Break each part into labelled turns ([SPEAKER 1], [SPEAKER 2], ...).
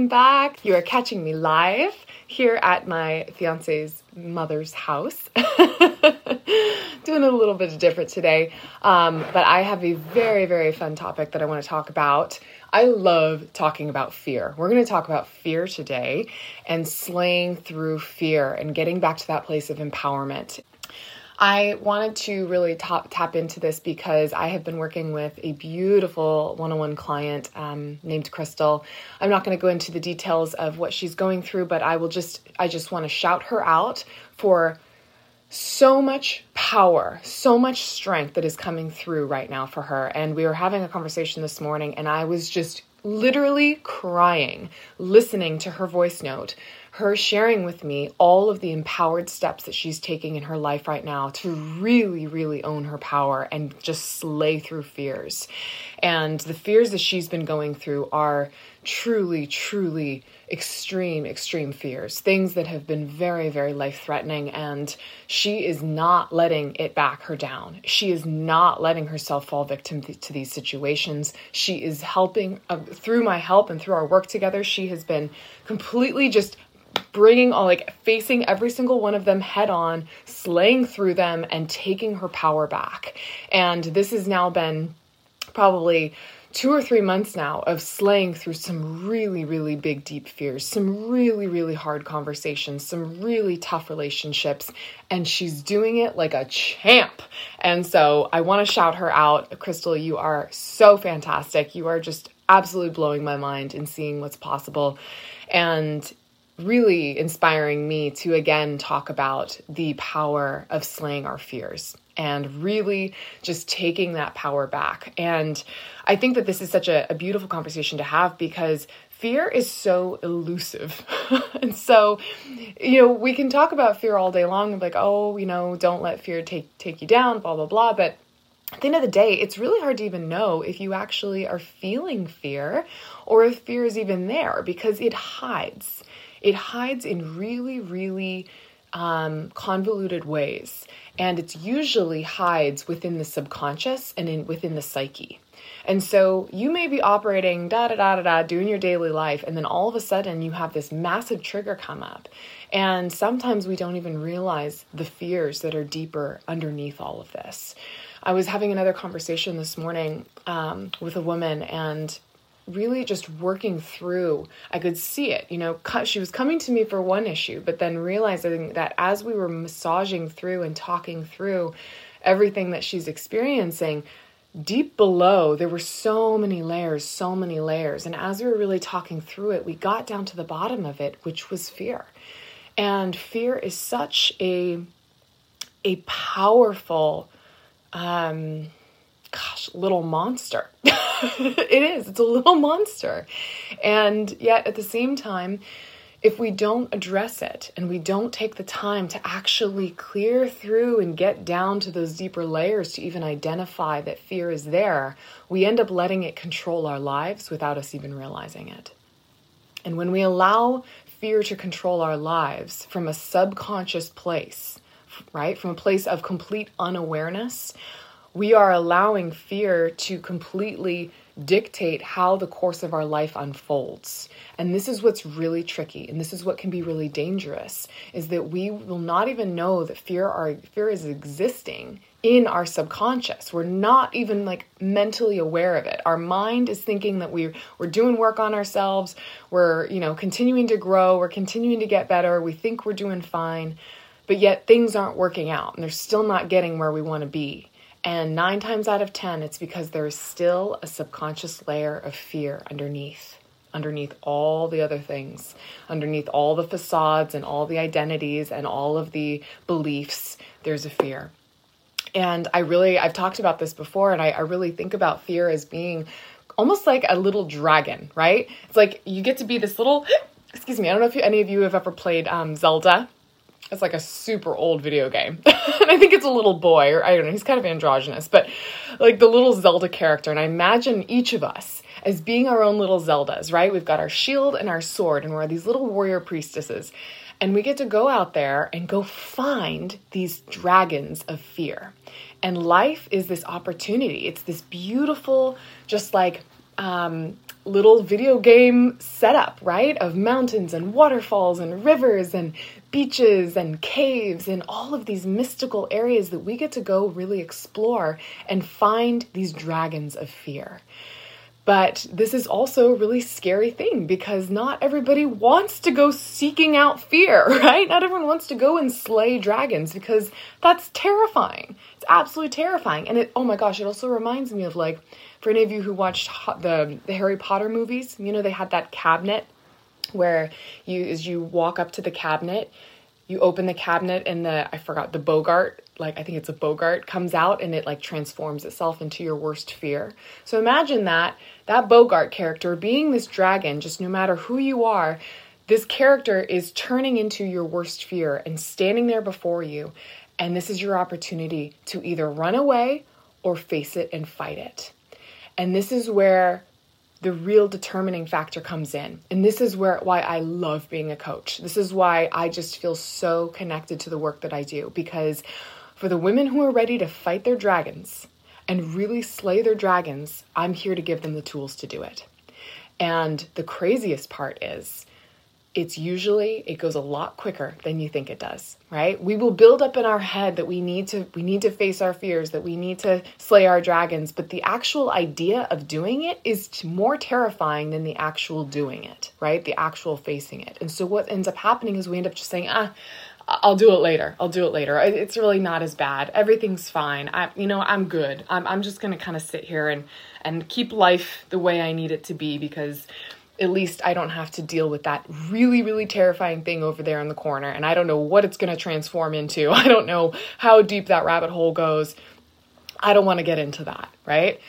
[SPEAKER 1] welcome back. You are catching me live here at my fiance's mother's house. Doing a little bit different today, um, but I have a very, very fun topic that I want to talk about. I love talking about fear. We're going to talk about fear today and slaying through fear and getting back to that place of empowerment. I wanted to really top, tap into this because I have been working with a beautiful one on one client um, named Crystal. I'm not going to go into the details of what she's going through, but I will just, I just want to shout her out for so much power, so much strength that is coming through right now for her. And we were having a conversation this morning, and I was just literally crying listening to her voice note her sharing with me all of the empowered steps that she's taking in her life right now to really, really own her power and just slay through fears. And the fears that she's been going through are truly, truly extreme, extreme fears, things that have been very, very life threatening. And she is not letting it back her down. She is not letting herself fall victim to these situations. She is helping uh, through my help and through our work together. She has been completely just bringing all like facing every single one of them head on, slaying through them, and taking her power back. And this has now been probably two or three months now of slaying through some really, really big, deep fears, some really, really hard conversations, some really tough relationships. And she's doing it like a champ. And so I want to shout her out. Crystal, you are so fantastic. You are just absolutely blowing my mind in seeing what's possible. And really inspiring me to again talk about the power of slaying our fears and really just taking that power back. And I think that this is such a, a beautiful conversation to have because fear is so elusive. and so, you know, we can talk about fear all day long like, oh, you know, don't let fear take take you down, blah blah blah, but at the end of the day, it's really hard to even know if you actually are feeling fear or if fear is even there because it hides. It hides in really, really um, convoluted ways, and it usually hides within the subconscious and in within the psyche. And so you may be operating da da da da da, doing your daily life, and then all of a sudden you have this massive trigger come up. And sometimes we don't even realize the fears that are deeper underneath all of this. I was having another conversation this morning um, with a woman, and really just working through. I could see it you know she was coming to me for one issue but then realizing that as we were massaging through and talking through everything that she's experiencing deep below there were so many layers so many layers. And as we were really talking through it we got down to the bottom of it which was fear. And fear is such a a powerful um gosh little monster it is. It's a little monster. And yet, at the same time, if we don't address it and we don't take the time to actually clear through and get down to those deeper layers to even identify that fear is there, we end up letting it control our lives without us even realizing it. And when we allow fear to control our lives from a subconscious place, right, from a place of complete unawareness, we are allowing fear to completely dictate how the course of our life unfolds. And this is what's really tricky and this is what can be really dangerous is that we will not even know that fear are fear is existing in our subconscious. We're not even like mentally aware of it. Our mind is thinking that we we're doing work on ourselves, we're, you know, continuing to grow, we're continuing to get better, we think we're doing fine, but yet things aren't working out and they're still not getting where we want to be. And nine times out of 10, it's because there is still a subconscious layer of fear underneath, underneath all the other things, underneath all the facades and all the identities and all of the beliefs. There's a fear. And I really, I've talked about this before, and I, I really think about fear as being almost like a little dragon, right? It's like you get to be this little, excuse me, I don't know if you, any of you have ever played um, Zelda it's like a super old video game. and I think it's a little boy, or I don't know, he's kind of androgynous, but like the little Zelda character. And I imagine each of us as being our own little Zeldas, right? We've got our shield and our sword, and we're these little warrior priestesses. And we get to go out there and go find these dragons of fear. And life is this opportunity. It's this beautiful, just like um, little video game setup, right? Of mountains and waterfalls and rivers and beaches and caves and all of these mystical areas that we get to go really explore and find these dragons of fear. But this is also a really scary thing because not everybody wants to go seeking out fear, right? Not everyone wants to go and slay dragons because that's terrifying. It's absolutely terrifying. And it, oh my gosh, it also reminds me of like, for any of you who watched the, the Harry Potter movies, you know, they had that cabinet where you, as you walk up to the cabinet, you open the cabinet and the I forgot the Boggart like I think it's a Boggart comes out and it like transforms itself into your worst fear. So imagine that that Boggart character being this dragon, just no matter who you are, this character is turning into your worst fear and standing there before you. And this is your opportunity to either run away or face it and fight it. And this is where the real determining factor comes in. And this is where why I love being a coach. This is why I just feel so connected to the work that I do because for the women who are ready to fight their dragons and really slay their dragons, I'm here to give them the tools to do it. And the craziest part is it's usually it goes a lot quicker than you think it does right we will build up in our head that we need to we need to face our fears that we need to slay our dragons but the actual idea of doing it is more terrifying than the actual doing it right the actual facing it and so what ends up happening is we end up just saying ah I'll do it later. I'll do it later. It's really not as bad. Everything's fine. I, you know, I'm good. I'm, I'm just gonna kind of sit here and and keep life the way I need it to be because at least I don't have to deal with that really, really terrifying thing over there in the corner. And I don't know what it's going to transform into. I don't know how deep that rabbit hole goes. I don't want to get into that, right?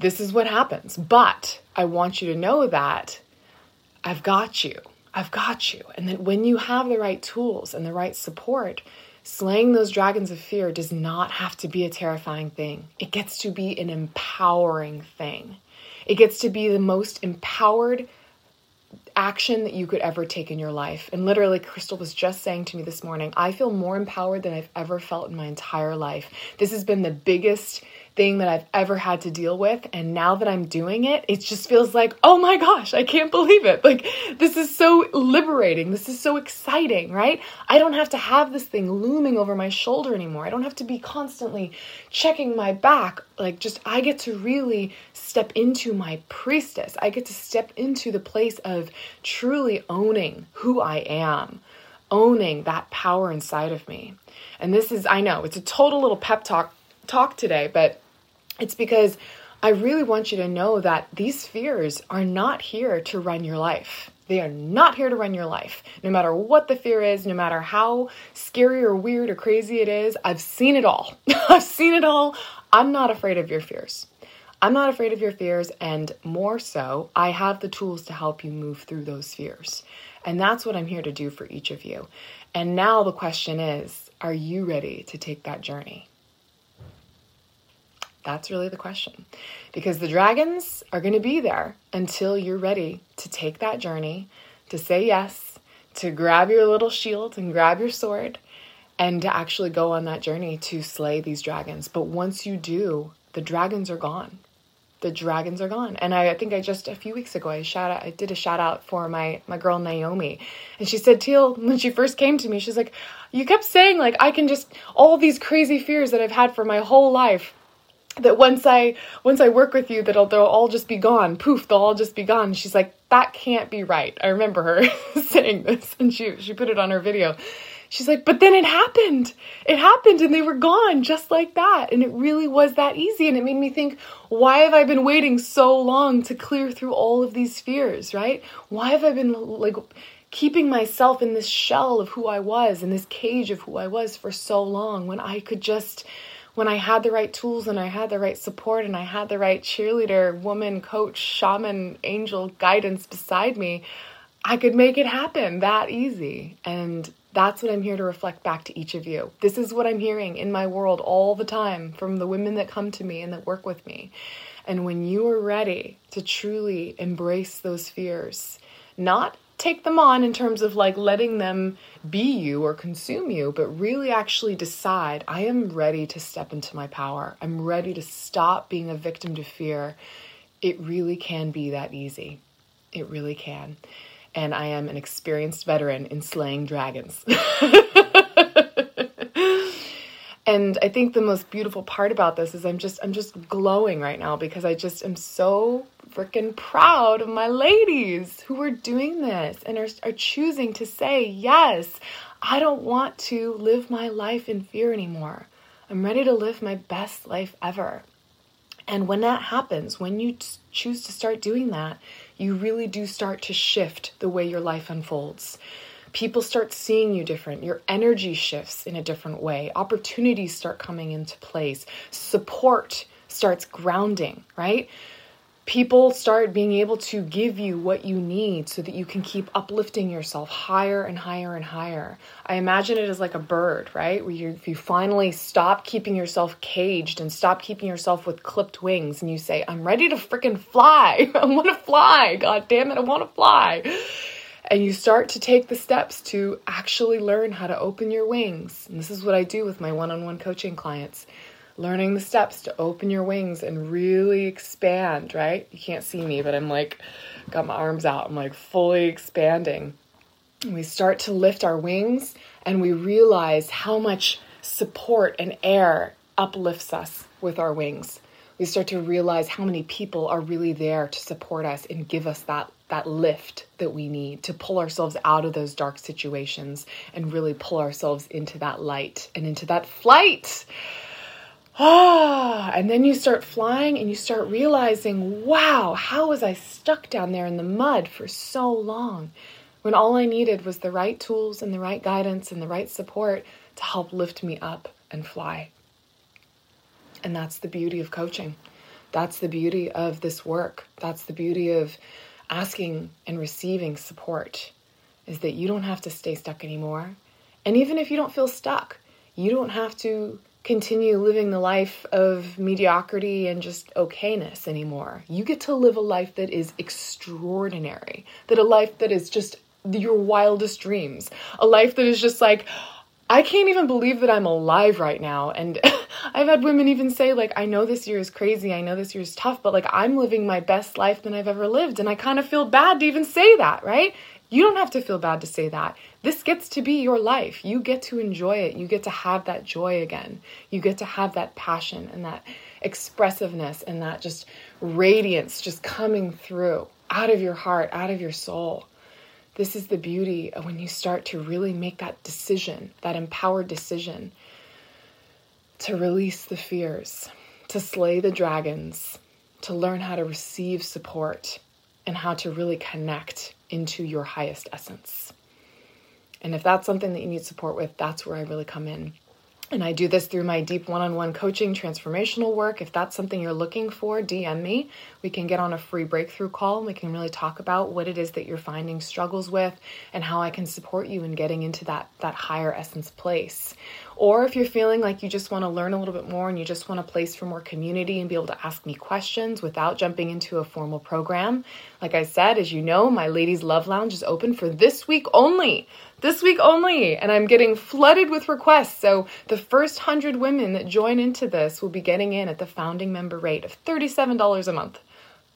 [SPEAKER 1] This is what happens. But I want you to know that I've got you. I've got you. And that when you have the right tools and the right support, slaying those dragons of fear does not have to be a terrifying thing. It gets to be an empowering thing. It gets to be the most empowered action that you could ever take in your life. And literally, Crystal was just saying to me this morning, I feel more empowered than I've ever felt in my entire life. This has been the biggest thing that I've ever had to deal with. And now that I'm doing it, it just feels like, oh my gosh, I can't believe it. Like, this is so liberating. This is so exciting, right? I don't have to have this thing looming over my shoulder anymore. I don't have to be constantly checking my back. Like, just, I get to really step into my priestess. I get to step into the place of truly owning who I am owning that power inside of me. And this is, I know, it's a total little pep talk talk today, but it's because I really want you to know that these fears are not here to run your life. They are not here to run your life. No matter what the fear is, no matter how scary or weird or crazy it is, I've seen it all. I've seen it all. I'm not afraid of your fears. I'm not afraid of your fears, and more so, I have the tools to help you move through those fears. And that's what I'm here to do for each of you. And now the question is are you ready to take that journey? That's really the question. Because the dragons are going to be there until you're ready to take that journey, to say yes, to grab your little shield and grab your sword, and to actually go on that journey to slay these dragons. But once you do, the dragons are gone. The dragons are gone. And I, think I just a few weeks ago I shout out I did a shout out for my my girl Naomi. And she said, Teal, when she first came to me, she's like, You kept saying like I can just all these crazy fears that I've had for my whole life that once I once I work with you that they'll all just be gone. Poof, they'll all just be gone. She's like, that can't be right. I remember her saying this and she she put it on her video. She's like, but then it happened. It happened and they were gone just like that. And it really was that easy. And it made me think, why have I been waiting so long to clear through all of these fears, right? Why have I been like keeping myself in this shell of who I was, in this cage of who I was for so long when I could just when I had the right tools and I had the right support and I had the right cheerleader, woman, coach, shaman, angel guidance beside me, I could make it happen that easy. And that's what I'm here to reflect back to each of you. This is what I'm hearing in my world all the time from the women that come to me and that work with me. And when you are ready to truly embrace those fears, not take them on in terms of like letting them be you or consume you, but really actually decide I am ready to step into my power. I'm ready to stop being a victim to fear It really can be that easy. It really can. And I am an experienced veteran in slaying dragons. and I think the most beautiful part about this is I'm just I'm just glowing right now because I just am so freaking proud of my ladies who are doing this and are, are choosing to say, yes, I don't want to live my life in fear anymore. I'm ready to live my best life ever. And when that happens, when you t- choose to start doing that, you really do start to shift the way your life unfolds. People start seeing you different. Your energy shifts in a different way. Opportunities start coming into place. Support starts grounding, right? People start being able to give you what you need so that you can keep uplifting yourself higher and higher and higher. I imagine it as like a bird, right? Where you, if you finally stop keeping yourself caged and stop keeping yourself with clipped wings and you say, I'm ready to freaking fly. I want to fly. God damn it, I want to fly. And you start to take the steps to actually learn how to open your wings. And this is what I do with my one on one coaching clients learning the steps to open your wings and really expand, right? You can't see me, but I'm like, got my arms out. I'm like fully expanding. And we start to lift our wings and we realize how much support and air uplifts us with our wings. We start to realize how many people are really there to support us and give us that that lift that we need to pull ourselves out of those dark situations and really pull ourselves into that light and into that flight ah, and then you start flying and you start realizing, wow, how was I stuck down there in the mud for so long when all I needed was the right tools and the right guidance and the right support to help lift me up and fly. And that's the beauty of coaching. That's the beauty of this work. That's the beauty of asking and receiving support is that you don't have to stay stuck anymore. And even if you don't feel stuck, you don't have to continue living the life of mediocrity and just okayness anymore. You get to live a life that is extraordinary, that a life that is just your wildest dreams, a life that is just like, I can't even believe that I'm alive right now. And I've had women even say, like, I know this year is crazy. I know this year is tough, but like, I'm living my best life than I've ever lived. And I kind of feel bad to even say that, right? You don't have to feel bad to say that. This gets to be your life. You get to enjoy it. You get to have that joy again. You get to have that passion and that expressiveness and that just radiance just coming through out of your heart, out of your soul. This is the beauty of when you start to really make that decision, that empowered decision to release the fears, to slay the dragons, to learn how to receive support and how to really connect into your highest essence. And if that's something that you need support with, that's where I really come in. And I do this through my deep one on one coaching, transformational work. If that's something you're looking for, DM me. We can get on a free breakthrough call and we can really talk about what it is that you're finding struggles with and how I can support you in getting into that, that higher essence place. Or if you're feeling like you just want to learn a little bit more and you just want a place for more community and be able to ask me questions without jumping into a formal program, like I said, as you know, my Ladies Love Lounge is open for this week only this week only, and I'm getting flooded with requests. So the first hundred women that join into this will be getting in at the founding member rate of $37 a month.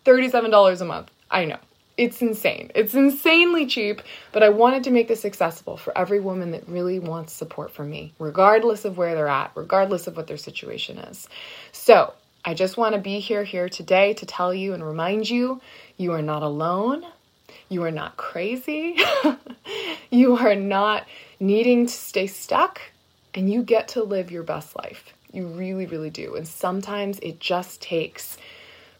[SPEAKER 1] $37 a month. I know. It's insane. It's insanely cheap, but I wanted to make this accessible for every woman that really wants support from me, regardless of where they're at, regardless of what their situation is. So, I just want to be here here today to tell you and remind you you are not alone. You are not crazy. you are not needing to stay stuck, and you get to live your best life. You really, really do. And sometimes it just takes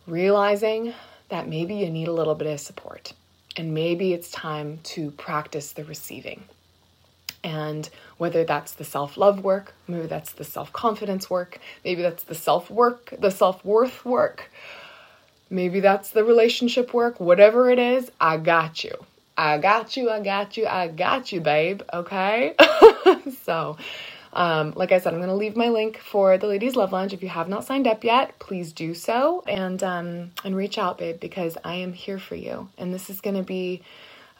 [SPEAKER 1] realizing that maybe you need a little bit of support, and maybe it's time to practice the receiving. And whether that's the self love work, maybe that's the self confidence work, maybe that's the self work, the self worth work, Maybe that's the relationship work, whatever it is, I got you. I got you, I got you, I got you, babe. Okay? so, um, like I said, I'm going to leave my link for the Ladies Love Lounge. If you have not signed up yet, please do so and um, and reach out, babe, because I am here for you. And this is going to be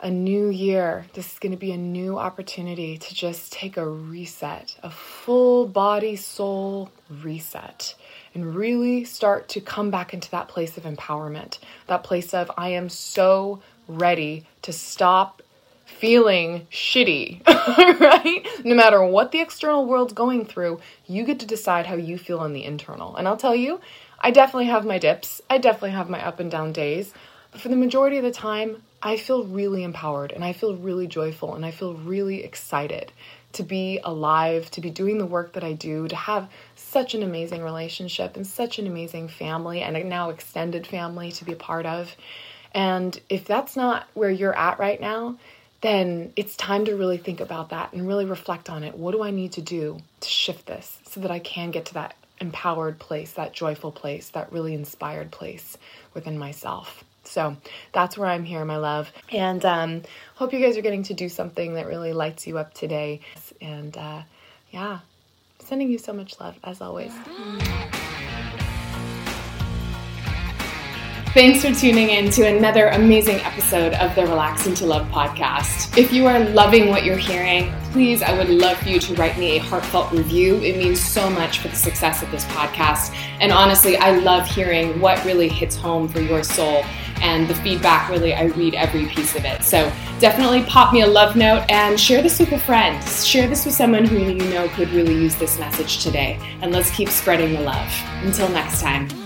[SPEAKER 1] a new year. This is going to be a new opportunity to just take a reset, a full body, soul reset and really start to come back into that place of empowerment, that place of I am so ready to stop feeling shitty, right? No matter what the external world's going through, you get to decide how you feel on the internal. And I'll tell you, I definitely have my dips, I definitely have my up and down days, but for the majority of the time, I feel really empowered and I feel really joyful and I feel really excited to be alive, to be doing the work that I do, to have such an amazing relationship and such an amazing family and a now extended family to be a part of. And if that's not where you're at right now, then it's time to really think about that and really reflect on it. What do I need to do to shift this so that I can get to that empowered place, that joyful place, that really inspired place within myself? So that's where I'm here, my love. And um, hope you guys are getting to do something that really lights you up today. And uh, yeah, sending you so much love as always. Thanks for tuning in to another amazing episode of the Relax into Love podcast. If you are loving what you're hearing, please, I would love for you to write me a heartfelt review. It means so much for the success of this podcast. And honestly, I love hearing what really hits home for your soul. And the feedback, really, I read every piece of it. So definitely pop me a love note and share this with a friend. Share this with someone who you know could really use this message today. And let's keep spreading the love. Until next time.